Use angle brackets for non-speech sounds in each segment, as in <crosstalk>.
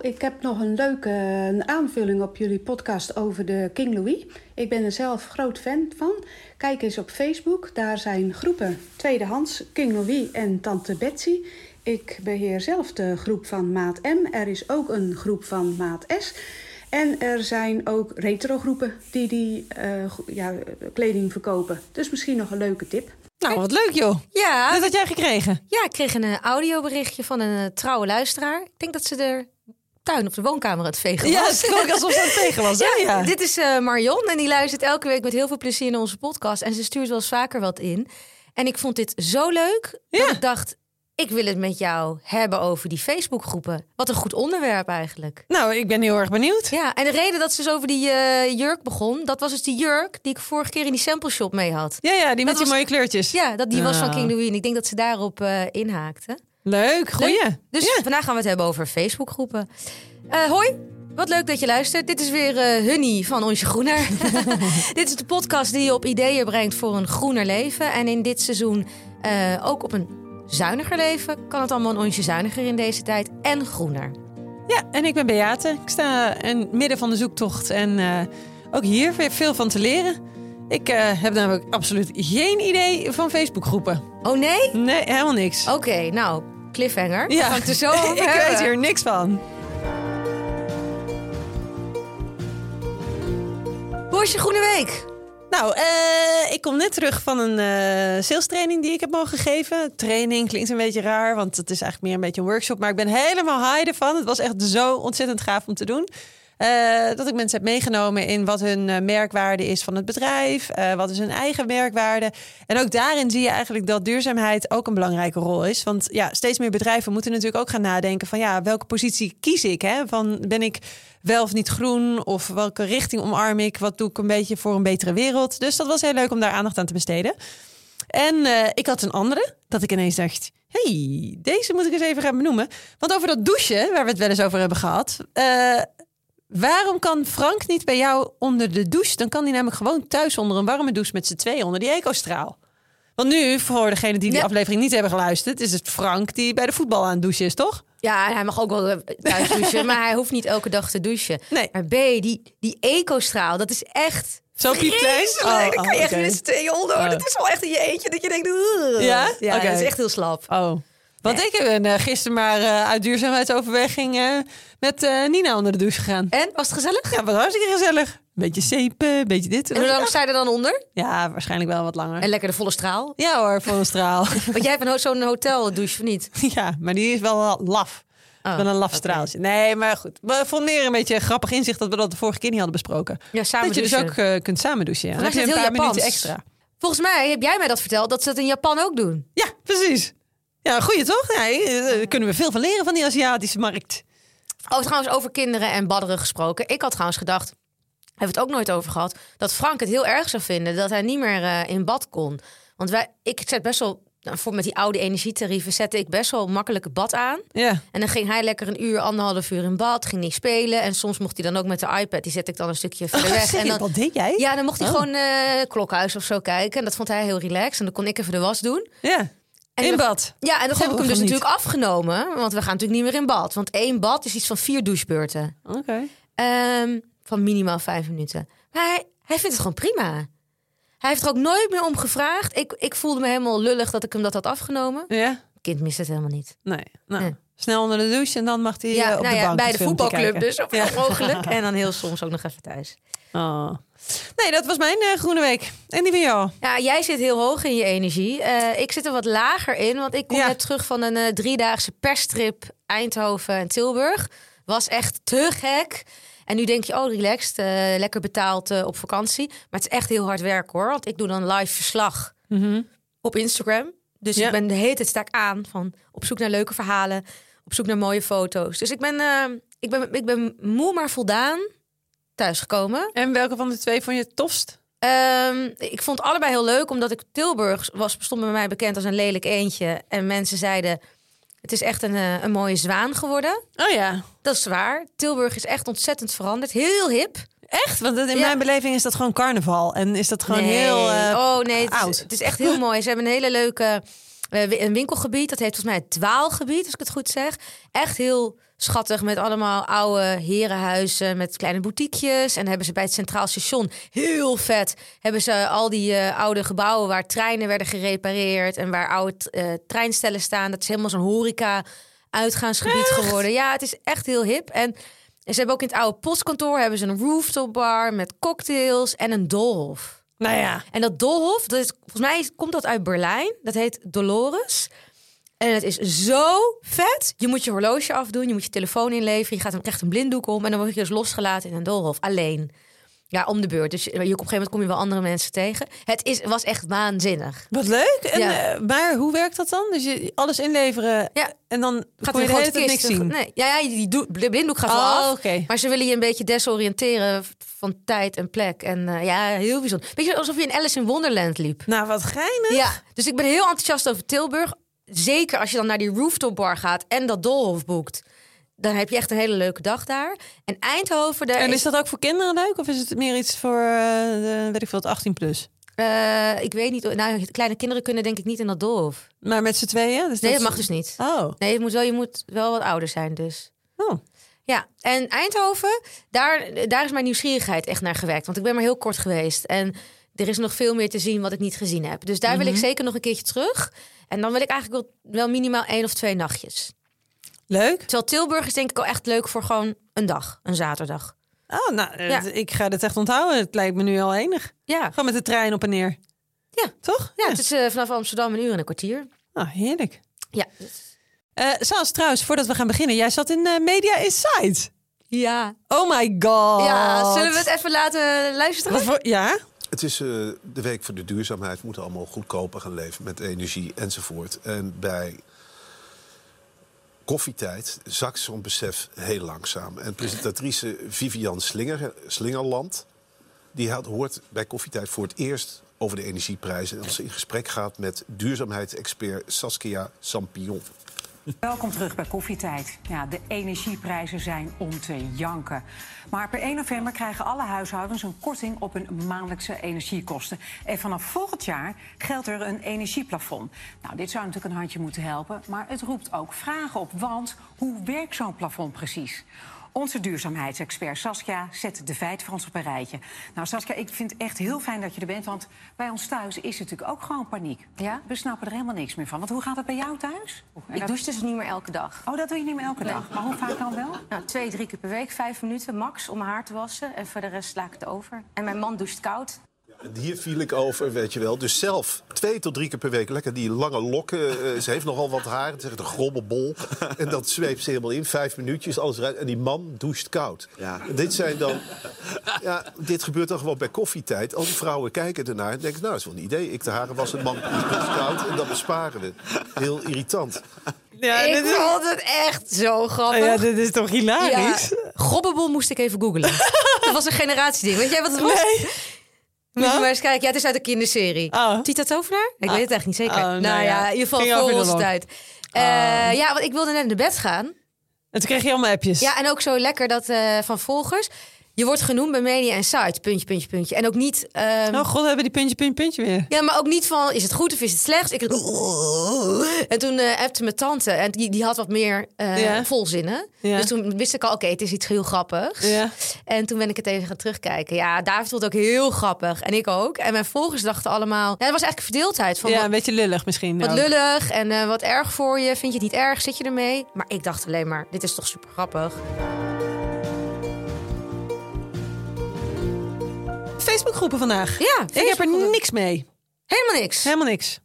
Ik heb nog een leuke aanvulling op jullie podcast over de King Louis. Ik ben er zelf groot fan van. Kijk eens op Facebook, daar zijn groepen tweedehands King Louis en Tante Betsy. Ik beheer zelf de groep van Maat M. Er is ook een groep van Maat S. En er zijn ook retrogroepen die die eh, ja, kleding verkopen. Dus misschien nog een leuke tip. Nou, wat leuk joh. Ja, Dat had jij gekregen. ja, ik kreeg een eh, audioberichtje van een eh, trouwe luisteraar. Ik denk dat ze de tuin of de woonkamer aan het vegen Ja, was. het klonk alsof ze aan het tegen was. <laughs> hè? Ja, Dit is eh, Marion en die luistert elke week met heel veel plezier naar onze podcast. En ze stuurt wel eens vaker wat in. En ik vond dit zo leuk Ja. dat ik dacht... ik wil het met jou hebben over die Facebookgroepen. Wat een goed onderwerp eigenlijk. Nou, ik ben heel erg benieuwd. Ja, en de reden dat ze dus over die eh, jurk begon... dat was dus die jurk die ik vorige keer in die sample shop mee had. Ja, ja, die met die mooie kleurtjes. Ja, dat, die was van. King Louis. En ik denk dat ze daarop eh, inhaakte. Leuk, goeie. Leuk. Dus Ja. vandaag gaan we het hebben over Facebookgroepen. Eh hoi, wat leuk dat je luistert. Dit is weer eh Hunny van Onsje Groener. <laughs> <laughs> dit is de podcast die je op ideeën brengt voor een groener leven. En in dit seizoen ook op een zuiniger leven. Kan het allemaal een onsje zuiniger in deze tijd. En groener. Ja, en ik ben Beate. Ik sta in het midden van de zoektocht en eh, ook hier weer veel van te leren. Ik eh, heb namelijk absoluut geen idee van Facebookgroepen. Oh nee? Nee, helemaal niks. Oké, nou, cliffhanger. Ja. Het er zo <laughs> ik weet hier niks van. Hoe is je groene week? Nou, eh, ik kom net terug van een eh sales training die ik heb mogen geven. Training klinkt een beetje raar, want het is eigenlijk meer een beetje een workshop. Maar ik ben helemaal high ervan. Het was echt zo ontzettend gaaf om te doen. Eh, dat ik mensen heb meegenomen in wat hun eh, merkwaarde is van het bedrijf. eh, wat is hun eigen merkwaarde. En ook daarin zie je eigenlijk dat duurzaamheid ook een belangrijke rol is. Want ja, steeds meer bedrijven moeten natuurlijk ook gaan nadenken van ja, welke positie kies ik? Hè? Van ben ik wel of niet groen? Of welke richting omarm ik? Wat doe ik een beetje voor een betere wereld? Dus dat was heel leuk om daar aandacht aan te besteden. En ik had een andere, dat ik ineens dacht... hey, deze moet ik eens even gaan benoemen. Want over dat douchen, waar we het wel eens over hebben gehad... eh, waarom kan Frank niet bij jou onder de douche? Dan kan hij namelijk gewoon thuis onder een warme douche... met z'n tweeën onder die ecostraal. Want nu, voor degenen die die Ja. aflevering niet hebben geluisterd... is het Frank die bij de voetbal aan het douchen is, toch? Ja, hij mag ook wel eh, thuis douchen, <laughs> maar hij hoeft niet elke dag te douchen. Nee. Maar B, die, die ecostraal, dat is echt Zo piepklein? Vreselijk. Dan kan je echt z'n tweeën onder. Oh. Dat is wel echt in je eentje dat je denkt... "Ugh." Ja? Ja, dat is echt heel slap. Oh. Want ik ben eh, gisteren maar eh, uit duurzaamheidsoverweging met eh, Nina onder de douche gegaan. En, was het gezellig? Ja, wat hartstikke gezellig. Beetje zeepen, beetje dit. En hoe lang sta je er dan onder? Ja, waarschijnlijk wel wat langer. En lekker de volle straal. Ja hoor, een straal. <laughs> Want jij hebt zo'n hotel douche, of niet? <laughs> ja, maar die is wel laf. Oh, een laf oké. straaltje. Nee, maar goed. We vonden meer een beetje een grappig inzicht dat we dat de vorige keer niet hadden besproken. Ja, samen dat je dus ook kunt samen douchen. Ja. Dan heb je een paar minuten extra. Volgens mij heb jij mij dat verteld, dat ze dat in Japan ook doen. Ja, precies. Ja, goeie toch? Ja, eh, daar kunnen we veel van leren van die Aziatische markt. Oh, trouwens, over kinderen en badderen gesproken. Ik had trouwens gedacht, hebben we het ook nooit over gehad, dat Frank het heel erg zou vinden dat hij niet meer eh, in bad kon. Want wij, ik zet best wel, nou, voor met die oude energietarieven, zette ik best wel makkelijk het bad aan. Ja. En dan ging hij lekker een uur, anderhalf uur in bad, ging hij spelen. En soms mocht hij dan ook met de iPad, die zet ik dan een stukje verder weg. <laughs> En dan, wat deed jij? ja, dan mocht hij Oh. gewoon eh klokhuis of zo kijken. En dat vond hij heel relaxed. En dan kon ik even de was doen. Ja. En In dan- bad. Ja, en dat Goh, heb ik hem dus natuurlijk afgenomen. Want we gaan natuurlijk niet meer in bad. Want één bad is iets van vier douchebeurten. Oké. Ehm, van minimaal vijf minuten. Maar hij, hij vindt het gewoon prima. Hij heeft er ook nooit meer om gevraagd. Ik, ik voelde me helemaal lullig dat ik hem dat had afgenomen. Ja. Kind mist het helemaal niet. Nee. Nou, Nee. snel onder de douche en dan mag hij Ja, eh, op nou de ja, bank bij de voetbalclub dus, zoveel mogelijk. <laughs> En dan heel soms ook nog even thuis. Oh. Nee, dat was mijn eh, groene week. En die van jou? Ja, jij zit heel hoog in je energie. Eh, ik zit er wat lager in, want ik kom Ja. net terug van een eh, driedaagse perstrip Eindhoven en Tilburg. Was echt te gek. En nu denk je, oh, relaxed, lekker betaald op vakantie. Maar het is echt heel hard werk hoor, want ik doe dan live verslag op Instagram. Dus Ja. ik ben de hele tijd sta ik aan van op zoek naar leuke verhalen, op zoek naar mooie foto's. Dus ik ben, ik ben, ik ben moe maar voldaan thuisgekomen. En welke van de twee vond je het tofst? Ehm, ik vond allebei heel leuk, omdat ik Tilburg was, stond bij mij bekend als een lelijk eentje. En mensen zeiden, het is echt een, eh, een mooie zwaan geworden. Oh ja. Dat is waar. Tilburg is echt ontzettend veranderd. Heel hip. Echt? Want in Ja. mijn beleving is dat gewoon carnaval. En is dat gewoon Nee. heel eh, oh nee, het oud. is, het is echt heel mooi. Ze hebben een hele leuke eh, een winkelgebied. Dat heet volgens mij het Dwaalgebied, als ik het goed zeg. Echt heel schattig met allemaal oude herenhuizen met kleine boutiquejes. En hebben ze bij het Centraal Station heel vet. Hebben ze al die eh, oude gebouwen waar treinen werden gerepareerd en waar oude eh, treinstellen staan. Dat is helemaal zo'n horeca uitgaansgebied geworden. Ja, het is echt heel hip. En ze hebben ook in het oude postkantoor hebben ze een rooftop bar met cocktails en een doolhof. Nou ja. En dat doolhof, dat is, volgens mij komt dat uit Berlijn. Dat heet Dolores. En het is zo vet. Je moet je horloge afdoen, je moet je telefoon inleveren. Je gaat krijgt een blinddoek om en dan word je dus losgelaten in een doolhof. Alleen. Ja, om de beurt. Dus je, op een gegeven moment kom je wel andere mensen tegen. Het is, was echt waanzinnig. Wat leuk. En, Ja. eh, maar hoe werkt dat dan? Dus je alles inleveren Ja. en dan Gaat je de een hele tijd niks zien. Nee, ja, ja, die blinddoek gaat wel Oh, af. oké. Maar ze willen je een beetje desoriënteren van tijd en plek. En eh, ja, heel bijzonder. Weet je, alsof je in Alice in Wonderland liep. Nou, wat geinig. Ja, dus ik ben heel enthousiast over Tilburg. Zeker als je dan naar die rooftop bar gaat en dat Dolhof boekt. Dan heb je echt een hele leuke dag daar. En Eindhoven, daar En is, is dat ook voor kinderen leuk? Of is het meer iets voor, de, weet ik veel, het 18 plus? eh, ik weet niet, nou, kleine kinderen kunnen denk ik niet in dat Dolhof. Maar met z'n tweeën? Dus Nee, dat mag dus niet. Oh. Nee, het moet wel, je moet wel wat ouder zijn dus. oh. Ja, en Eindhoven, daar, daar is mijn nieuwsgierigheid echt naar gewekt. Want ik ben maar heel kort geweest. En er is nog veel meer te zien wat ik niet gezien heb. Dus daar wil ik zeker nog een keertje terug. En dan wil ik eigenlijk wel, wel minimaal één of twee nachtjes. Leuk. Terwijl Tilburg is denk ik wel echt leuk voor gewoon een dag, een zaterdag. Oh, nou, eh, Ja. ik ga dit echt onthouden. Het lijkt me nu al enig. Ja, Gewoon met de trein op en neer. Ja. Toch? ja het is eh, vanaf Amsterdam een uur en een kwartier. Oh, heerlijk. Ja. Saas, trouwens, voordat we gaan beginnen. Jij zat in Media Insight. Ja. Oh my god. ja, zullen we het even laten luisteren? Voor... Ja? Het is eh, de week voor de duurzaamheid. We moeten allemaal goedkoper gaan leven met energie enzovoort. En bij koffietijd zakt zo'n besef heel langzaam. En presentatrice Vivian Slinger, Slingerland... die hoort bij koffietijd voor het eerst over de energieprijzen... en als ze in gesprek gaat met duurzaamheidsexpert Saskia Sampion. Welkom terug bij Koffietijd. Ja, de energieprijzen zijn om te janken. Maar per 1 november krijgen alle huishoudens een korting op hun maandelijkse energiekosten. En vanaf volgend jaar geldt er een energieplafond. Nou, dit zou natuurlijk een handje moeten helpen, maar het roept ook vragen op. Want hoe werkt zo'n plafond precies? Onze duurzaamheidsexpert Saskia zet de feiten voor ons op een rijtje. Nou, Saskia, ik vind het echt heel fijn dat je er bent, want bij ons thuis is het natuurlijk ook gewoon paniek. Ja? We snappen er helemaal niks meer van. Want hoe gaat het bij jou thuis? En Ik dat- douche dus niet meer elke dag. Oh, dat doe je niet meer elke dag. Maar hoe vaak dan wel? Nou, twee, drie keer per week, vijf minuten max om mijn haar te wassen. En voor de rest laat ik het over. En mijn man doucht koud. En hier viel ik over, weet je wel. Dus zelf twee tot drie keer per week lekker die lange lokken. eh, ze heeft nogal wat haar. Het is echt een grobbelbol. en dat zweept ze helemaal in. Vijf minuutjes, alles eruit. En die man doucht koud. Ja. Dit zijn dan... Ja, dit gebeurt dan gewoon bij koffietijd. Al die vrouwen kijken ernaar en denken... nou, dat is wel een idee. Ik de haren was een man doucht koud. En dat besparen we. Heel irritant. Ja, ik dit is, vond het echt zo grappig. ja, dit is toch hilarisch? Ja, Gobbebol moest ik even googlen. <laughs> dat was een generatieding. Weet jij wat het was? Nee. Moet je maar eens kijken. Ja, het is uit een kinderserie. Oh. Tita Tovenaar? Ik weet het echt niet zeker. Oh, nou, nou ja, ja. in ieder geval voor over de onze tijd. Eh, Ja, want ik wilde net naar bed gaan. En toen kreeg je allemaal appjes. Ja, en ook zo lekker dat eh, van volgers. Je wordt genoemd bij Media en Site, puntje, puntje, puntje. En ook niet... ehm, Oh god, hebben die puntje, puntje, puntje weer. Ja, maar ook niet van, is het goed of is het slecht? Ik, en toen eh appte mijn tante en die, die had wat meer eh, Ja. volzinnen. Ja. Dus toen wist ik al, oké, het is iets heel grappigs. Ja. En toen ben ik het even gaan terugkijken. Ja, David vond het ook heel grappig. En ik ook. En mijn volgers dachten allemaal... Ja, er was eigenlijk verdeeldheid van Ja, wat, een beetje lullig misschien. wat ook. lullig en eh, wat erg voor je. Vind je het niet erg? Zit je ermee? Maar ik dacht alleen maar, dit is toch super grappig. Facebookgroepen vandaag. Ja, Ik heb er niks mee. Helemaal niks. Helemaal niks.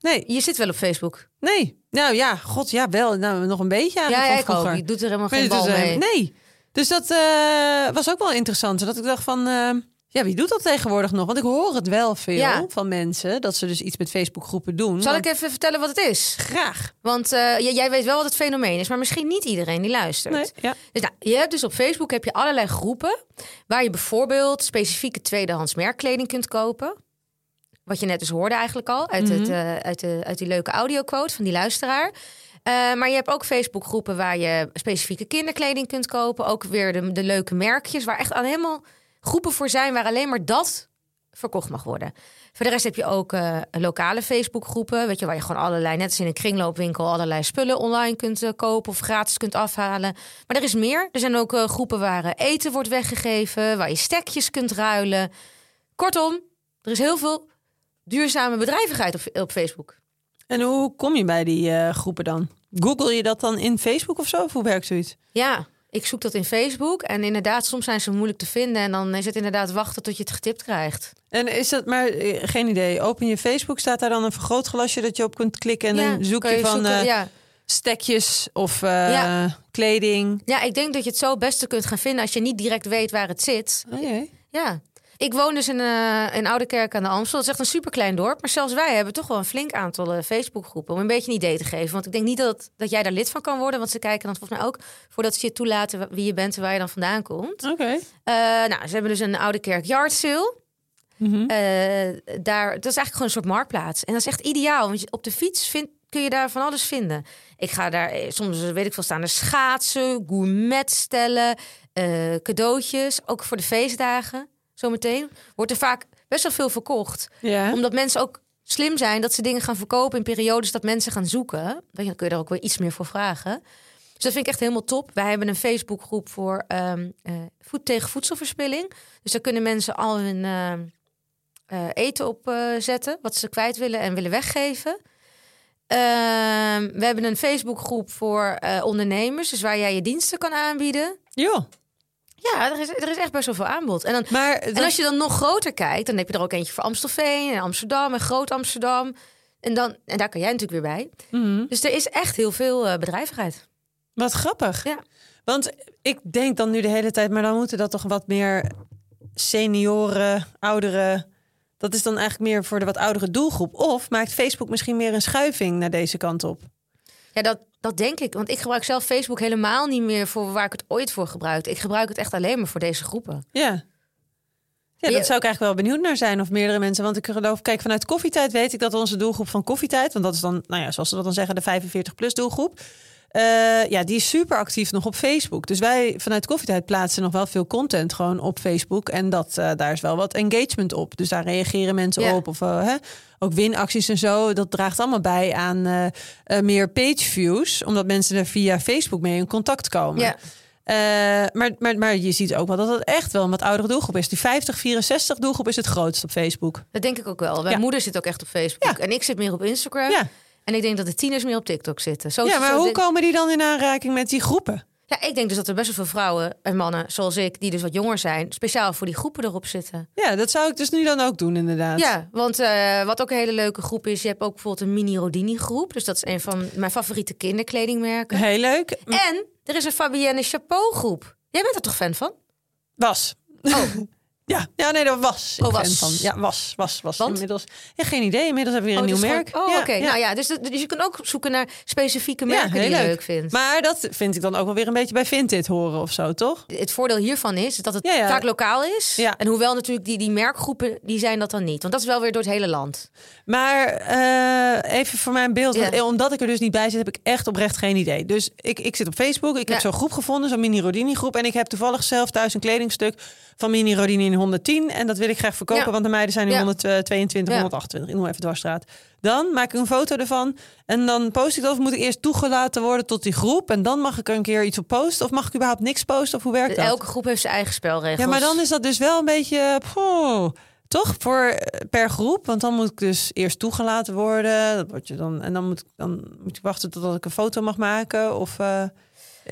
Nee, Je zit wel op Facebook. nee. Nou ja, god, ja, wel. Nou, nog een beetje Ja, eigenlijk ja van ik ook. Je doet er helemaal geen bal eh, mee. Nee. Dus dat eh, was ook wel interessant. Dat ik dacht van, eh, ja, wie doet dat tegenwoordig nog? Want ik hoor het wel veel Ja. van mensen dat ze dus iets met Facebookgroepen doen. Zal Want- ik even vertellen wat het is? graag? Want eh, jij weet wel wat het fenomeen is, maar misschien niet iedereen die luistert. Nee, ja. Dus nou, je hebt dus op Facebook heb je allerlei groepen waar je bijvoorbeeld specifieke tweedehands merkkleding kunt kopen. Wat je net dus hoorde eigenlijk al uit, het, eh, uit, de, uit die leuke audioquote van die luisteraar. Eh, maar je hebt ook Facebookgroepen waar je specifieke kinderkleding kunt kopen. Ook weer de, de leuke merkjes waar echt al helemaal groepen voor zijn waar alleen maar dat verkocht mag worden. Voor de rest heb je ook eh, lokale Facebookgroepen, weet je, waar je gewoon allerlei, net als in een kringloopwinkel, allerlei spullen online kunt eh, kopen of gratis kunt afhalen. Maar er is meer. Er zijn ook eh, groepen waar eten wordt weggegeven, waar je stekjes kunt ruilen. Kortom, er is heel veel duurzame bedrijvigheid op, op Facebook. En hoe kom je bij die groepen dan? Google je dat dan in Facebook of zo? Of hoe werkt zoiets? Ja, ik zoek dat in Facebook en inderdaad, soms zijn ze moeilijk te vinden en dan is het inderdaad wachten tot je het getipt krijgt. En is dat maar eh, geen idee? Open je Facebook, staat daar dan een vergrootglasje dat je op kunt klikken en Ja, dan zoek je van zoeken, eh, ja. stekjes of eh, Ja. kleding. ja, ik denk dat je het zo het beste kunt gaan vinden als je niet direct weet waar het zit. Oh, jee. Ja. Ik woon dus in, eh in Oudekerk aan de Amstel. Dat is echt een superklein dorp. Maar zelfs wij hebben toch wel een flink aantal eh, Facebookgroepen. Om een beetje een idee te geven. Want ik denk niet dat, dat jij daar lid van kan worden. Want ze kijken dan volgens mij ook voordat ze je toelaten wie je bent en waar je dan vandaan komt. Oké. Eh, nou, ze hebben dus een Oudekerk yard sale. Mhm. Daar, dat is eigenlijk gewoon een soort marktplaats. En dat is echt ideaal. Want op de fiets vind, kun je daar van alles vinden. Ik ga daar soms, weet ik veel, staan er schaatsen, gourmetstellen, eh cadeautjes. Ook voor de feestdagen, zometeen. Wordt er vaak best wel veel verkocht. Ja. Omdat mensen ook slim zijn dat ze dingen gaan verkopen in periodes dat mensen gaan zoeken. Weet je, Dan kun je er ook weer iets meer voor vragen. Dus dat vind ik echt helemaal top. Wij hebben een Facebookgroep voor eh, voed tegen voedselverspilling. Dus daar kunnen mensen al hun ehm, eh, eten op eh, zetten, wat ze kwijt willen en willen weggeven. Ehm, we hebben een Facebookgroep voor eh, ondernemers, dus waar jij je diensten kan aanbieden. Joh. Ja, er is, er is echt best wel veel aanbod. En, dan, Maar en als je dan nog groter kijkt, dan heb je er ook eentje voor Amstelveen en Amsterdam en Groot Amsterdam. En, dan, en daar kan jij natuurlijk weer bij. Mhm. Dus er is echt heel veel eh, bedrijvigheid. Wat grappig. Ja. Want ik denk dan nu de hele tijd, maar dan moeten dat toch wat meer senioren, ouderen. Dat is dan eigenlijk meer voor de wat oudere doelgroep. Of maakt Facebook misschien meer een schuiving naar deze kant op? Ja, dat, dat denk ik. Want ik gebruik zelf Facebook helemaal niet meer voor waar ik het ooit voor gebruikte. Ik gebruik het echt alleen maar voor deze groepen. Ja. Ja, dat zou ik eigenlijk wel benieuwd naar zijn. Of meerdere mensen. Want ik geloof, kijk, vanuit koffietijd weet ik dat onze doelgroep van koffietijd. Want dat is dan, nou ja, zoals ze dat dan zeggen, de 45-plus doelgroep. Eh, ja, die is super actief nog op Facebook. Dus wij vanuit koffietijd plaatsen nog wel veel content gewoon op Facebook. En dat, eh, daar is wel wat engagement op. Dus daar reageren mensen op. Of eh, hè, ook winacties en zo. Dat draagt allemaal bij aan meer page views. Omdat mensen er via Facebook mee in contact komen. Eh, maar, maar, maar je ziet ook wel dat het echt wel een wat oudere doelgroep is. Die 50-64 doelgroep is het grootst op Facebook. Dat denk ik ook wel. Mijn Ja. moeder zit ook echt op Facebook. Ja. En ik zit meer op Instagram. Ja. En ik denk dat de tieners meer op TikTok zitten. Zo, Ja, maar hoe komen die dan in aanraking met die groepen? ja, ik denk dus dat er best wel veel vrouwen en mannen zoals ik, die dus wat jonger zijn, speciaal voor die groepen erop zitten. Ja, dat zou ik dus nu dan ook doen inderdaad. Ja, want eh, wat ook een hele leuke groep is, je hebt ook bijvoorbeeld een mini Rodini groep. Dus dat is een van mijn favoriete kinderkledingmerken. Heel leuk. En er is een Fabienne Chapeau groep. Jij bent er toch fan van? Was. Oh, <laughs> Ja, ja nee, dat was. Oh, was. Van. Ja, was, was, was. Want? Inmiddels. Ja, geen idee. Inmiddels hebben we weer oh, een het nieuw is merk. gewoon- Oh, Ja, oké. ja. Nou ja, dus, dus je kan ook zoeken naar specifieke merken die je leuk. leuk vindt. Maar dat vind ik dan ook wel weer een beetje bij Vinted horen of zo, toch? het voordeel hiervan is dat het vaak lokaal is. Ja. En hoewel natuurlijk die, die merkgroepen, die zijn dat dan niet. Want dat is wel weer door het hele land. Maar eh, even voor mijn beeld, want, eh, omdat ik er dus niet bij zit, heb ik echt oprecht geen idee. Dus ik, ik zit op Facebook, ik heb zo'n groep gevonden, zo'n mini Rodini groep. En ik heb toevallig zelf thuis een kledingstuk van mini Rodini in 110. En dat wil ik graag verkopen, Ja. want de meiden zijn in Ja. 122, Ja. 128. Ik noem even dwarsstraat. Dan maak ik een foto ervan en dan post ik dat. Of moet ik eerst toegelaten worden tot die groep? En dan mag ik er een keer iets op posten? Of mag ik überhaupt niks posten? Of hoe werkt dat? Elke groep heeft zijn eigen spelregels. Ja, maar dan is dat dus wel een beetje. toch voor eh, per groep, want dan moet ik dus eerst toegelaten worden. Dat word je dan en dan moet ik dan moet ik wachten totdat ik een foto mag maken of. eh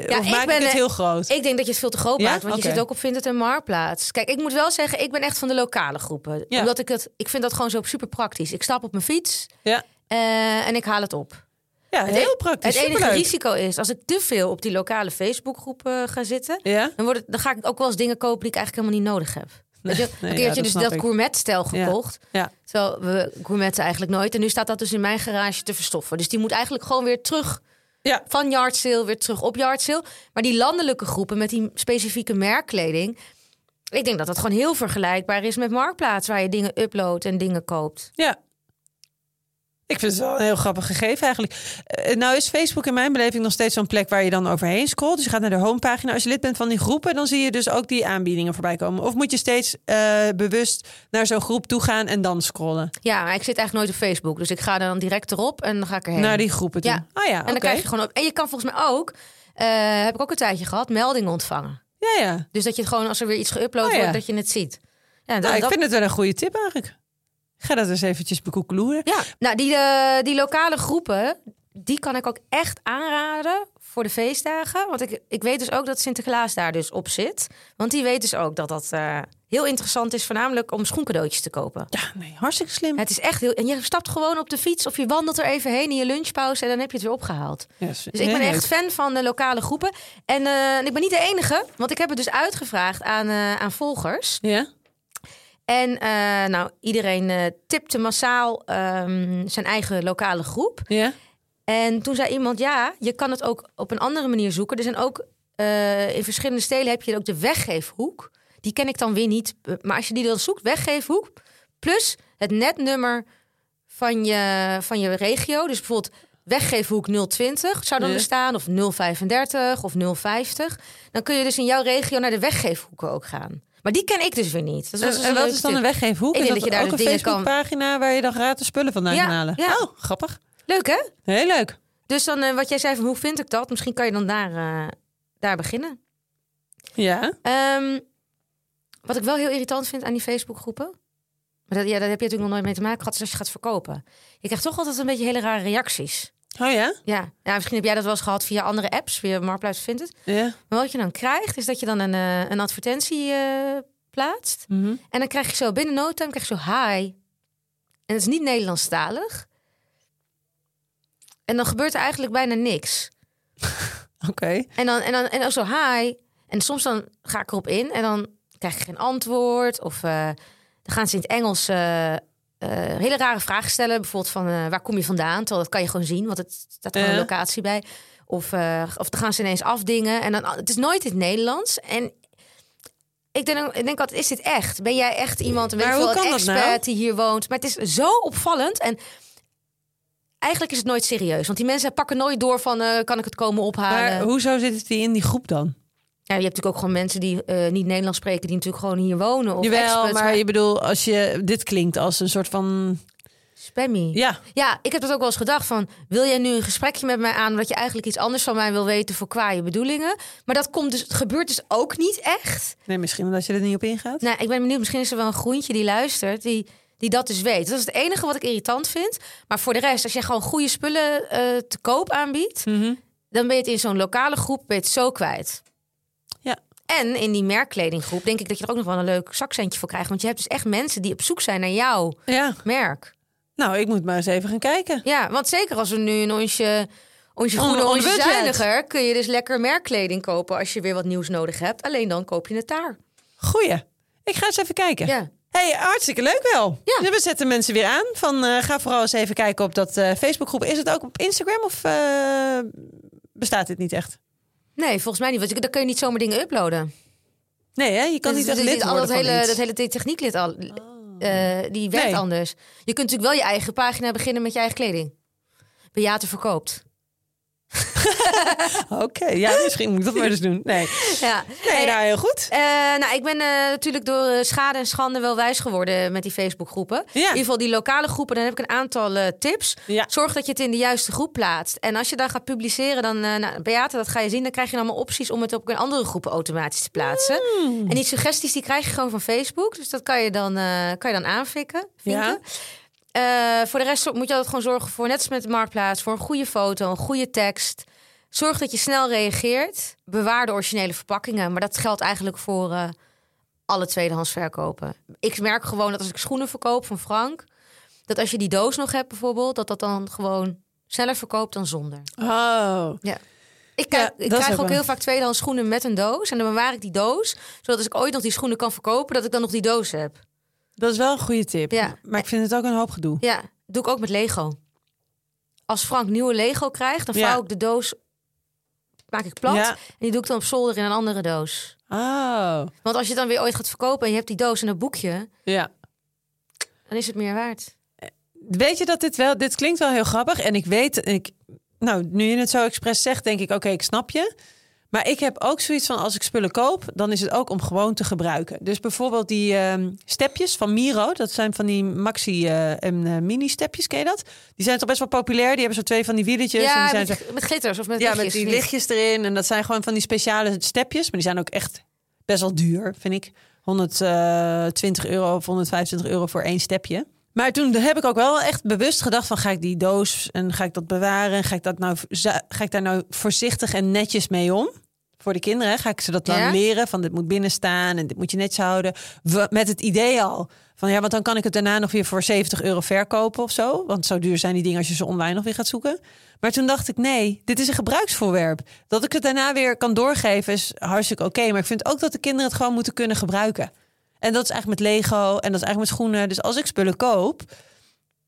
Ja, of ik maak ik, ben, het eh, heel groot? Ik denk dat je het veel te groot Ja? maakt, want je zit ook op Vinted en Marktplaats. Kijk, ik moet wel zeggen, ik ben echt van de lokale groepen. Ja. Omdat ik het, ik vind dat gewoon zo super praktisch. Ik stap op mijn fiets ja, eh, en ik haal het op. ja, Het heel e- praktisch. Het enige superleuk. risico is, als ik te veel op die lokale Facebookgroepen ga zitten, Ja, dan, wordt het, dan ga ik ook wel eens dingen kopen die ik eigenlijk helemaal niet nodig heb. Weet je, nee, een ja, keertje dus dat gourmetstel Ja. gekocht. ja. Terwijl we gourmetten eigenlijk nooit. En nu staat dat dus in mijn garage te verstoffen. Dus die moet eigenlijk gewoon weer terug Ja. van yard sale weer terug op yard sale. Maar die landelijke groepen met die specifieke merkkleding. Ik denk dat dat gewoon heel vergelijkbaar is met Marktplaats. Waar je dingen uploadt en dingen koopt. ja. Ik vind het wel een heel grappig gegeven eigenlijk. Eh, nou is Facebook in mijn beleving nog steeds zo'n plek waar je dan overheen scrolt. Dus je gaat naar de homepagina. Als je lid bent van die groepen, dan zie je dus ook die aanbiedingen voorbij komen. Of moet je steeds eh, bewust naar zo'n groep toe gaan en dan scrollen? Ja, maar ik zit eigenlijk nooit op Facebook. Dus ik ga dan direct erop en dan ga ik erheen. Naar die groepen toe. Ja. Oh ja, en dan krijg je gewoon op. En je kan volgens mij ook, eh, heb ik ook een tijdje gehad, meldingen ontvangen. Ja, ja. Dus dat je het gewoon als er weer iets geüpload Oh ja. wordt, dat je het ziet. Ja, dat, Nou, ik dat- vind het wel een goede tip eigenlijk. Ga dat eens eventjes bekoekeloeren. ja. nou die, eh, die lokale groepen, die kan ik ook echt aanraden voor de feestdagen. Want ik, ik weet dus ook dat Sinterklaas daar dus op zit. Want die weet dus ook dat dat eh, heel interessant is, voornamelijk om schoencadeautjes te kopen. Ja, nee, hartstikke slim. Het is echt heel. En je stapt gewoon op de fiets of je wandelt er even heen in je lunchpauze en dan heb je het weer opgehaald. Yes. Dus ik ben echt fan van de lokale groepen. En eh, ik ben niet de enige, want ik heb het dus uitgevraagd aan, aan volgers. Ja? En eh, nou, iedereen eh, tipte massaal ehm, zijn eigen lokale groep. Ja? En toen zei iemand, ja, je kan het ook op een andere manier zoeken. Er zijn ook eh, in verschillende steden heb je ook de weggeefhoek. Die ken ik dan weer niet. Maar als je die dan zoekt, weggeefhoek. Plus het netnummer van je, van je regio. Dus bijvoorbeeld weggeefhoek 020 zou dan Ja. bestaan. Of 035 of 050. Dan kun je dus in jouw regio naar de weggeefhoeken ook gaan. Maar die ken ik dus weer niet. Dat was dus en wat is dan een weggeefhoek? Ik Is denk dat dat je daar ook een kan- Facebookpagina waar je dan gratis spullen vandaan Ja, kan halen? ja. Oh, grappig. Leuk hè? Heel leuk. Dus dan eh, wat jij zei van hoe vind ik dat? Misschien kan je dan daar, eh, daar beginnen. Ja. Ehm, wat ik wel heel irritant vind aan die Facebookgroepen. Maar dat, ja, daar heb je natuurlijk nog nooit mee te maken gehad. Is als je gaat verkopen. Je krijgt toch altijd een beetje hele rare reacties. Oh ja? Ja, ja misschien heb jij dat wel eens gehad via andere apps. Via Marktplaats vindt het. Ja. Maar wat je dan krijgt, is dat je dan een, eh, een advertentie eh, plaatst. Mhm. En dan krijg je zo binnen no time krijg je zo hi. En het is niet Nederlandstalig. En dan gebeurt er eigenlijk bijna niks. <laughs> Oké. En dan, en dan, en dan zo hi. En soms dan ga ik erop in en dan krijg ik geen antwoord. Of eh, dan gaan ze in het Engels eh, hele rare vragen stellen. Bijvoorbeeld van eh, waar kom je vandaan? Terwijl dat kan je gewoon zien, want het staat gewoon Ja. een locatie bij. Of, eh, of dan gaan ze ineens afdingen. En dan, het is nooit in het Nederlands. En ik denk, ik denk altijd, is dit echt? Ben jij echt iemand, Maar ik hoe veel, een kan dat expert nou? die hier woont? Maar het is zo opvallend. En eigenlijk is het nooit serieus. Want die mensen pakken nooit door van, kan ik het komen ophalen? Maar hoezo zit die in die groep dan? Ja, je hebt natuurlijk ook gewoon mensen die eh, niet Nederlands spreken, die natuurlijk gewoon hier wonen. Of Jawel, expats, maar je bedoel, als je dit klinkt als een soort van. spammy. Ja, Ja, ik heb dat ook wel eens gedacht van, wil jij nu een gesprekje met mij aan omdat je eigenlijk iets anders van mij wil weten voor kwaaie bedoelingen? Maar dat komt dus, het gebeurt dus ook niet echt. nee, misschien omdat je er niet op ingaat. Nou, ik ben benieuwd, misschien is er wel een groentje die luistert, die, die dat dus weet. Dat is het enige wat ik irritant vind. Maar voor de rest, als je gewoon goede spullen eh, te koop aanbiedt, Mhm. dan ben je het in zo'n lokale groep ben je het zo kwijt. En in die merkkledinggroep denk ik dat je er ook nog wel een leuk zakcentje voor krijgt. Want je hebt dus echt mensen die op zoek zijn naar jouw Ja, merk. nou, ik moet maar eens even gaan kijken. Ja, want zeker als we nu een onsje, onsje On- groene, on onsje budget. zuiniger... kun je dus lekker merkkleding kopen als je weer wat nieuws nodig hebt. Alleen dan koop je het daar. Goeie. Ik ga eens even kijken. Ja. Hey, hartstikke leuk wel. Ja. We zetten mensen weer aan. Van, eh, ga vooral eens even kijken op dat eh, Facebookgroep. Is het ook op Instagram of eh, bestaat dit niet echt? Nee, volgens mij niet. Want dan kun je niet zomaar dingen uploaden. Nee, hè? je kan Dus niet echt lid worden dat van hele, iets. dat hele technieklid al, eh, die werkt Nee. anders. Je kunt natuurlijk wel je eigen pagina beginnen met je eigen kleding. Beate verkoopt. <laughs> Oké, ja, misschien moet ik dat maar eens doen. Nee, Ja. nee nou, heel goed. Eh, nou, ik ben eh, natuurlijk door eh, schade en schande wel wijs geworden met die Facebookgroepen. Ja. In ieder geval die lokale groepen, dan heb ik een aantal tips. Ja. Zorg dat je het in de juiste groep plaatst. En als je dan gaat publiceren, dan, nou, Beate, dat ga je zien. Dan krijg je allemaal opties om het op in andere groepen automatisch te plaatsen. Hmm. En die suggesties die krijg je gewoon van Facebook. Dus dat kan je dan, kan je dan aanfikken. vinken. Ja. Eh, voor de rest moet je altijd gewoon zorgen voor, net als met de marktplaats, voor een goede foto, een goede tekst. Zorg dat je snel reageert. Bewaar de originele verpakkingen. Maar dat geldt eigenlijk voor eh, alle tweedehands verkopen. Ik merk gewoon dat als ik schoenen verkoop van Frank, dat als je die doos nog hebt bijvoorbeeld, dat dat dan gewoon sneller verkoopt dan zonder. Oh, Ik, kijk, Ja, ik is krijg ook ook wel. heel vaak tweedehands schoenen met een doos. En dan bewaar ik die doos. Zodat als ik ooit nog die schoenen kan verkopen, dat ik dan nog die doos heb. Dat is wel een goede tip. Ja. Maar ik vind het ook een hoop gedoe. Ja, doe ik ook met Lego. Als Frank nieuwe Lego krijgt, dan Ja. vouw ik de doos, maak ik plat. Ja. En die doe ik dan op zolder in een andere doos. Oh, Want als je dan weer ooit gaat verkopen en je hebt die doos en een boekje, ja. dan is het meer waard. weet je dat dit wel, dit klinkt wel heel grappig. En ik weet, ik, nou, nu je het zo expres zegt, denk ik, oké, ik snap je. Maar ik heb ook zoiets van, als ik spullen koop, dan is het ook om gewoon te gebruiken. Dus bijvoorbeeld die ehm, stepjes van Miro, dat zijn van die maxi eh, en eh, mini stepjes, ken je dat? Die zijn toch best wel populair. Die hebben zo twee van die wieletjes. en die Ja, zijn met, zo- met glitters of met ja, lichtjes, met die lichtjes erin. En dat zijn gewoon van die speciale stepjes. Maar die zijn ook echt best wel duur, vind ik. 120 euro of 125 euro voor één stepje. Maar toen heb ik ook wel echt bewust gedacht van ga ik die doos en ga ik dat bewaren? En ga ik, dat nou, ga ik daar nou voorzichtig en netjes mee om? Voor de kinderen ga ik ze dat dan Ja? leren van dit moet binnen staan en dit moet je netjes houden. We- Met het idee al van ja, want dan kan ik het daarna nog weer voor 70 euro verkopen of zo. Want zo duur zijn die dingen als je ze online nog weer gaat zoeken. Maar toen dacht ik, nee, dit is een gebruiksvoorwerp. Dat ik het daarna weer kan doorgeven is hartstikke oké. Maar ik vind ook dat de kinderen het gewoon moeten kunnen gebruiken. En dat is eigenlijk met Lego en dat is eigenlijk met schoenen. Dus als ik spullen koop...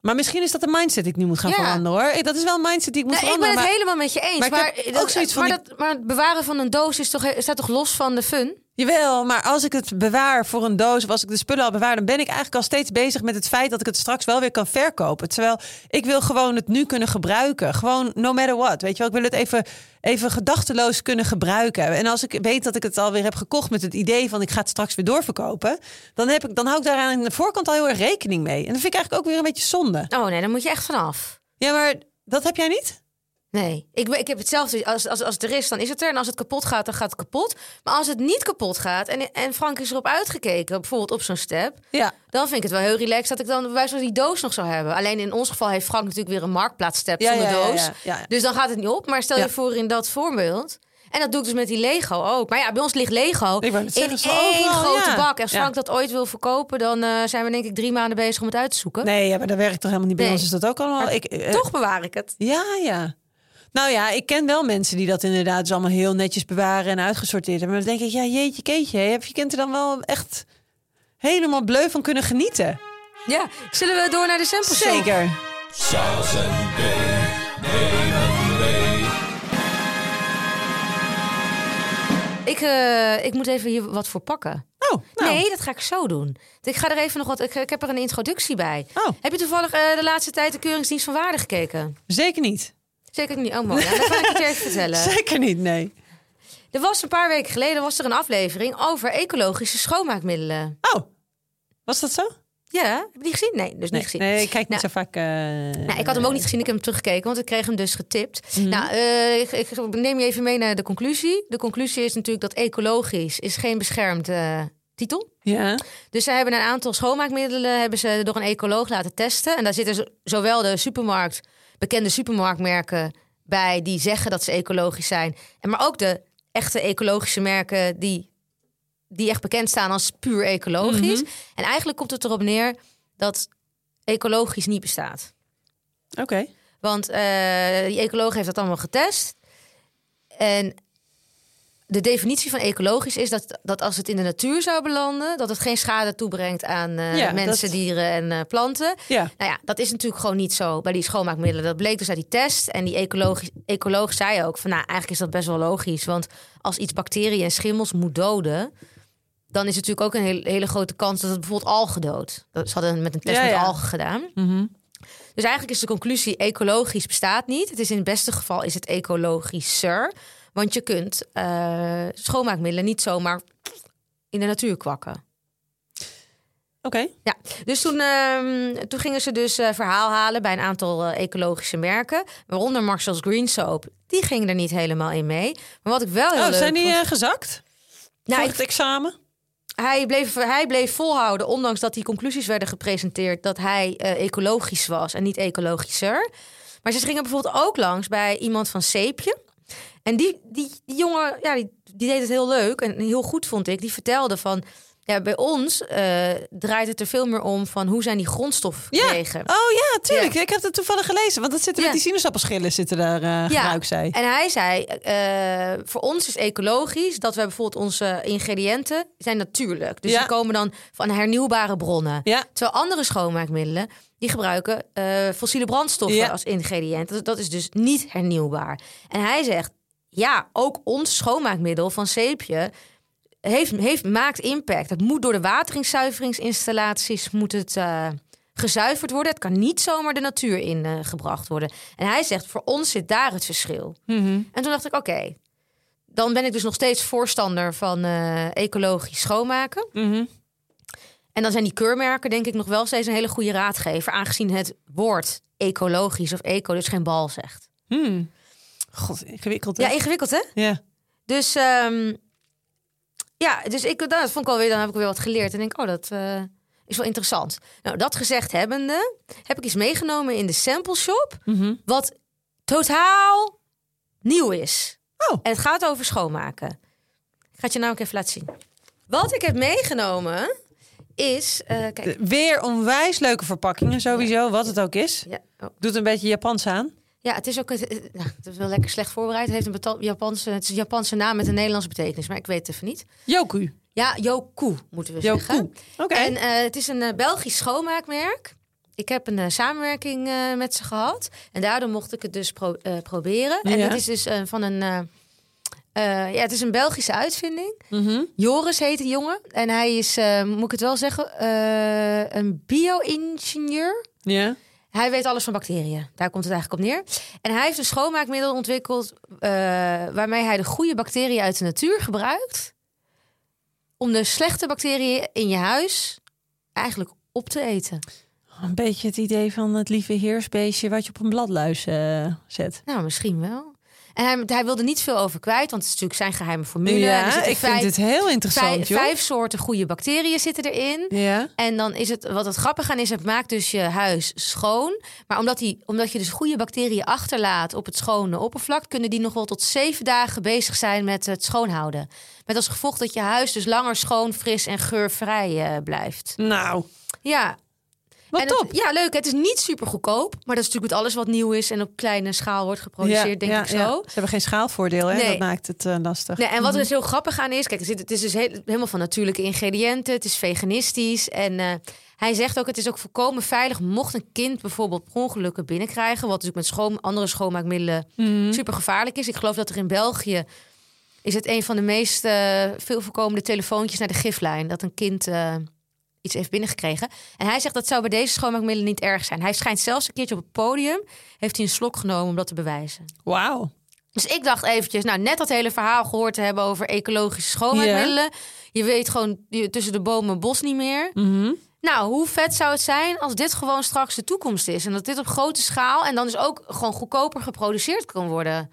Maar misschien is dat een mindset die ik nu moet gaan Ja. veranderen hoor. Dat is wel een mindset die ik moet Nee, ik ben veranderen. het maar- helemaal met je eens. maar dat, ook zoiets van maar, die- dat, maar het bewaren van een doos is toch, staat toch los van de fun? Jawel, maar als ik het bewaar voor een doos of als ik de spullen al bewaar, dan ben ik eigenlijk al steeds bezig met het feit dat ik het straks wel weer kan verkopen. Terwijl ik wil gewoon het nu kunnen gebruiken. Gewoon no matter what. Weet je wel, ik wil het even, even gedachteloos kunnen gebruiken. En als ik weet dat ik het alweer heb gekocht met het idee van ik ga het straks weer doorverkopen, dan, heb ik, dan hou ik daar aan de voorkant al heel erg rekening mee. En dat vind ik eigenlijk ook weer een beetje zonde. Oh nee, daar moet je echt vanaf. Ja, maar dat heb jij niet? Nee, ik, ik heb hetzelfde. Als, als, als het er is, dan is het er. En als het kapot gaat, dan gaat het kapot. Maar als het niet kapot gaat en, en Frank is erop uitgekeken, bijvoorbeeld op zo'n step, Ja. dan vind ik het wel heel relaxed dat ik dan bij van die doos nog zou hebben. Alleen in ons geval heeft Frank natuurlijk weer een marktplaatsstep Ja, zonder ja, doos. ja, ja. Dus dan gaat het niet op. Maar stel je voor in dat voorbeeld. En dat doe ik dus met die Lego ook. Maar ja, bij ons ligt Lego in één grote ja. bak. En als Ja. Frank dat ooit wil verkopen, dan eh, zijn we denk ik drie maanden bezig om het uit te zoeken. Nee, ja, maar dat werkt toch helemaal niet bij Nee. ons. Is dat ook allemaal? Maar ik, eh, Toch bewaar ik het. Ja, ja. Nou ja, ik ken wel mensen die dat inderdaad dus allemaal heel netjes bewaren en uitgesorteerd hebben. Maar dan denk ik, ja, jeetje, keetje, heb je kind er dan wel echt helemaal bleu van kunnen genieten? Ja, zullen we door naar de sample show? Zeker. Nemen mee. Ik, eh, ik moet even hier wat voor pakken. Oh, nou. Nee, dat ga ik zo doen. Ik ga er even nog wat. Ik, ik heb er een introductie bij. Oh. Heb je toevallig eh, de laatste tijd de Keuringsdienst van Waarde gekeken? Zeker niet. Zeker niet. Oh, mooi. Ja, dan kan ik je <laughs> even vertellen. Zeker niet, nee. Er was een paar weken geleden was er een aflevering over ecologische schoonmaakmiddelen. Oh, was dat zo? Ja, heb je die gezien? Nee, dus niet Nee, gezien. nee ik kijk niet Nou, zo vaak. eh, Nou, ik had hem ook niet gezien, ik heb hem teruggekeken, want ik kreeg hem dus getipt. Mhm. Nou, eh, ik, ik neem je even mee naar de conclusie. De conclusie is natuurlijk dat ecologisch is geen beschermd eh, titel. Ja. Dus ze hebben een aantal schoonmaakmiddelen hebben ze door een ecoloog laten testen. En daar zitten zo- zowel de supermarkt, bekende supermarktmerken bij die zeggen dat ze ecologisch zijn. En maar ook de echte ecologische merken die, die echt bekend staan als puur ecologisch. En eigenlijk komt het erop neer dat ecologisch niet bestaat. Oké. Want eh, die ecoloog heeft dat allemaal getest. En de definitie van ecologisch is dat, dat als het in de natuur zou belanden, dat het geen schade toebrengt aan eh, Ja, mensen, dat- dieren en eh, planten. Ja. Nou ja, dat is natuurlijk gewoon niet zo bij die schoonmaakmiddelen. Dat bleek dus uit die test. En die ecoloog, ecoloog zei ook van, nou, eigenlijk is dat best wel logisch. Want als iets bacteriën en schimmels moet doden, dan is het natuurlijk ook een hele, hele grote kans dat het bijvoorbeeld algen doodt. Dat ze hadden met een test Ja, met algen gedaan. Mhm. Dus eigenlijk is de conclusie: ecologisch bestaat niet. Het is in het beste geval is het ecologischer. Want je kunt eh, schoonmaakmiddelen niet zomaar in de natuur kwakken. Oké. Ja, dus toen, ehm, toen gingen ze dus eh, verhaal halen bij een aantal eh, ecologische merken. Waaronder Marshall's Green Soap. Die ging er niet helemaal in mee. Maar wat ik wel heel Oh, leuk zijn die vond- gezakt? Nou, voor ik- het examen? hij, bleef, hij bleef volhouden, ondanks dat die conclusies werden gepresenteerd, dat hij ecologisch was en niet ecologischer. Maar ze gingen bijvoorbeeld ook langs bij iemand van Seepje. En die, die, jongen, ja, die deed het heel leuk en heel goed, vond ik. Die vertelde van, ja, bij ons eh, draait het er veel meer om van hoe zijn die grondstofwegen. Oh ja, tuurlijk. Ja. Ik heb het toevallig gelezen. Want dat zitten Ja. met die sinaasappelschillen zitten daar, eh Ja. gebruik zij. En hij zei, eh, voor ons is ecologisch dat wij bijvoorbeeld onze ingrediënten zijn natuurlijk. Dus Ja. die komen dan van hernieuwbare bronnen. Ja. Terwijl andere schoonmaakmiddelen, die gebruiken fossiele brandstoffen Ja. als ingrediënt. Dat, dat is dus niet hernieuwbaar. En hij zegt, ja, ook ons schoonmaakmiddel van zeepje heeft, heeft, maakt impact. Het moet door de wateringszuiveringsinstallaties moet het, eh, gezuiverd worden. Het kan niet zomaar de natuur in eh, gebracht worden. En hij zegt, voor ons zit daar het verschil. Mhm. En toen dacht ik, oké, dan ben ik dus nog steeds voorstander van eh, ecologisch schoonmaken. Mhm. En dan zijn die keurmerken denk ik nog wel steeds een hele goede raadgever, aangezien het woord ecologisch of eco dus geen bal zegt. Hmm. God, ingewikkeld. hè? Ja, ingewikkeld hè? ja. Dus ehm, ja, dus ik, dat vond ik alweer, dan heb ik weer wat geleerd. En denk, oh, dat eh, is wel interessant. Nou, dat gezegd hebbende, heb ik iets meegenomen in de sample shop, Mhm. wat totaal nieuw is. Oh. En het gaat over schoonmaken. Ik ga het je namelijk even laten zien. Wat ik heb meegenomen is, eh, kijk, Weer onwijs leuke verpakkingen, sowieso, wat het ook is. ja, oh. Doet een beetje Japans aan. Ja, het is ook, het, nou, het is wel lekker slecht voorbereid. Het heeft een Japanse, het is een Japanse naam met een Nederlandse betekenis, maar ik weet het even niet. Yoku. Ja, Yoku moeten we zeggen. Oké. En eh, het is een eh, Belgisch schoonmaakmerk. Ik heb een eh, samenwerking met ze gehad. En daardoor mocht ik het dus pro- proberen. En het is dus van een... eh, ja, het is een Belgische uitvinding. Mhm. Joris heet die jongen. En hij is, moet ik het wel zeggen, een bio-ingenieur. Ja. Hij weet alles van bacteriën. Daar komt het eigenlijk op neer. En hij heeft een schoonmaakmiddel ontwikkeld... eh, waarmee hij de goede bacteriën uit de natuur gebruikt... om de slechte bacteriën in je huis eigenlijk op te eten. Een beetje het idee van het lieve heersbeestje wat je op een bladluis eh, zet. Nou, misschien wel. En hij, hij wilde niet veel over kwijt, want het is natuurlijk zijn geheime formule. Ja, ik vijf, vind het heel interessant, vijf, joh. vijf soorten goede bacteriën zitten erin. Ja. En dan is het, wat het grappige aan is, het maakt dus je huis schoon. Maar omdat, die, omdat je dus goede bacteriën achterlaat op het schone oppervlak, kunnen die nog wel tot zeven dagen bezig zijn met het schoonhouden. Met als gevolg dat je huis dus langer schoon, fris en geurvrij eh, blijft. Nou, Ja, wat en het- top. ja, leuk. Het is niet super goedkoop, maar dat is natuurlijk met alles wat nieuw is en op kleine schaal wordt geproduceerd, denk ja, ik zo. Ze hebben geen schaalvoordeel, hè? Nee. Dat maakt het eh, lastig. Nee, en wat er dus heel grappig aan is, kijk, het is dus heel- helemaal van natuurlijke ingrediënten, het is veganistisch en eh, hij zegt ook, het is ook volkomen veilig mocht een kind bijvoorbeeld per ongelukken binnenkrijgen, wat natuurlijk met schoon, andere schoonmaakmiddelen Mhm. super gevaarlijk is. Ik geloof dat er in België is het een van de meest eh, veel voorkomende telefoontjes naar de giflijn, dat een kind iets heeft binnengekregen. En hij zegt dat zou bij deze schoonmaakmiddelen niet erg zijn. Hij schijnt zelfs een keertje op het podium, heeft hij een slok genomen om dat te bewijzen. Wauw. Dus ik dacht eventjes, nou net dat hele verhaal gehoord te hebben over ecologische schoonmaakmiddelen. Je weet gewoon je- tussen de bomen en bos niet meer. Mhm. Nou, hoe vet zou het zijn als dit gewoon straks de toekomst is. En dat dit op grote schaal en dan dus ook gewoon goedkoper geproduceerd kan worden.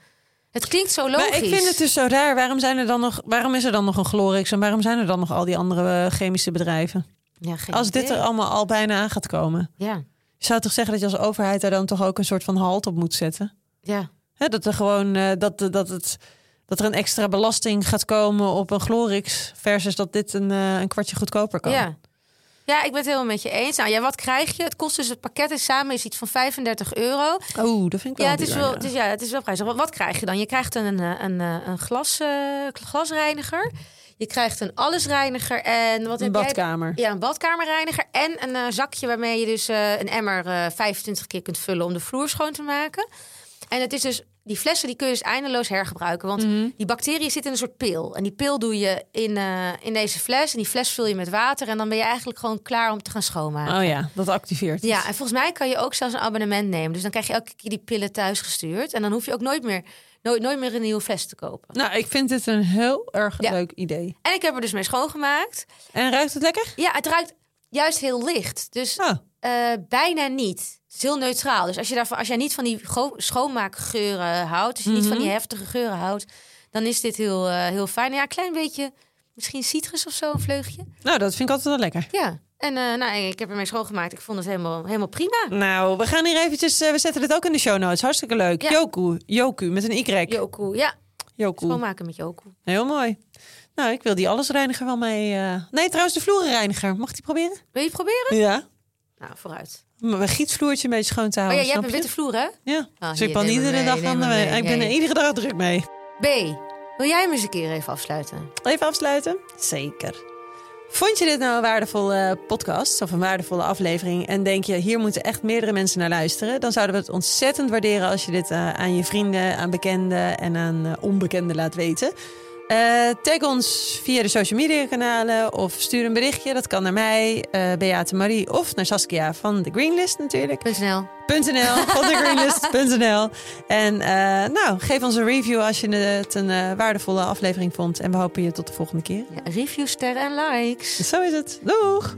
Het klinkt zo logisch. Maar ik vind het dus zo raar. Waarom, zijn er dan nog, waarom is er dan nog een Glorix en waarom zijn er dan nog al die andere eh, chemische bedrijven? Ja, geen Als dit er allemaal al bijna aan gaat komen. Ja, Je zou toch zeggen dat je als overheid daar dan toch ook een soort van halt op moet zetten? ja. Dat er gewoon eh, dat, dat, het, dat er een extra belasting gaat komen op een Glorix versus dat dit een, eh, een kwartje goedkoper kan. Ja. Ja, ik ben het helemaal met je eens. Nou ja, wat krijg je? Het kost dus het pakket is samen is iets van 35 euro. Oeh, dat vind ik wel Ja, het is wel, ja. het is, ja, het is wel prijzig. Wat, wat krijg je dan? Je krijgt een, een, een, een glas, eh, glasreiniger. Je krijgt een allesreiniger en wat Een jij? badkamer. Ja, een badkamerreiniger en een eh, zakje waarmee je dus eh, een emmer eh 25 keer kunt vullen om de vloer schoon te maken. En het is dus die flessen die kun je dus eindeloos hergebruiken, want Mhm. die bacteriën zitten in een soort pil en die pil doe je in, eh, in deze fles en die fles vul je met water en dan ben je eigenlijk gewoon klaar om te gaan schoonmaken. Oh ja, dat activeert. Ja, en volgens mij kan je ook zelfs een abonnement nemen. Dus dan krijg je elke keer die pillen thuis gestuurd. En dan hoef je ook nooit meer, nooit, nooit meer een nieuwe fles te kopen. Nou, ik vind dit een heel erg Ja. leuk idee. En ik heb er dus mee schoongemaakt. En ruikt het lekker? Ja, het ruikt juist heel licht. Dus Oh, eh, bijna niet. Het is heel neutraal. Dus als, je daarvan, als jij niet van die schoonmaakgeuren houdt... als je niet van die heftige geuren houdt... dan is dit heel, eh, heel fijn. Ja, een klein beetje... Misschien citrus of zo, een vleugje. nou, dat vind ik altijd wel lekker. Ja, en eh, nou, ik heb ermee schoongemaakt. Ik vond het helemaal, helemaal prima. Nou, we gaan hier eventjes... eh, we zetten dit ook in de show notes. Hartstikke leuk. Ja. Yoku. Yoku, met een Y. Joku, ja. Yoku. Schoonmaken met Joku. Heel mooi. Nou, ik wil die allesreiniger wel mee... eh, Nee, trouwens, de vloerenreiniger. Mag die proberen? Wil je proberen? Ja. Nou, vooruit. Mijn gietvloertje een beetje schoon te Oh ja, houden. jij hebt een witte vloer, hè? Ja. Ah, dus ik ben iedere me mee, dag aan de me mee. Ik ben er iedere dag druk mee. B. Wil jij hem eens een keer even afsluiten? Even afsluiten? Zeker. Vond je dit nou een waardevolle podcast of een waardevolle aflevering en denk je hier moeten echt meerdere mensen naar luisteren, dan zouden we het ontzettend waarderen als je dit eh, aan je vrienden, aan bekenden en aan eh, onbekenden laat weten. Eh, tag ons via de social media kanalen of stuur een berichtje. Dat kan naar mij, eh Beate Marie of naar Saskia van de Greenlist natuurlijk. .nl. .nl, van de Greenlist.nl. <laughs> En eh, nou, geef ons een review als je het een waardevolle aflevering vond. En we hopen je tot de volgende keer. Ja, review, sterren en likes. Zo is het. Doeg!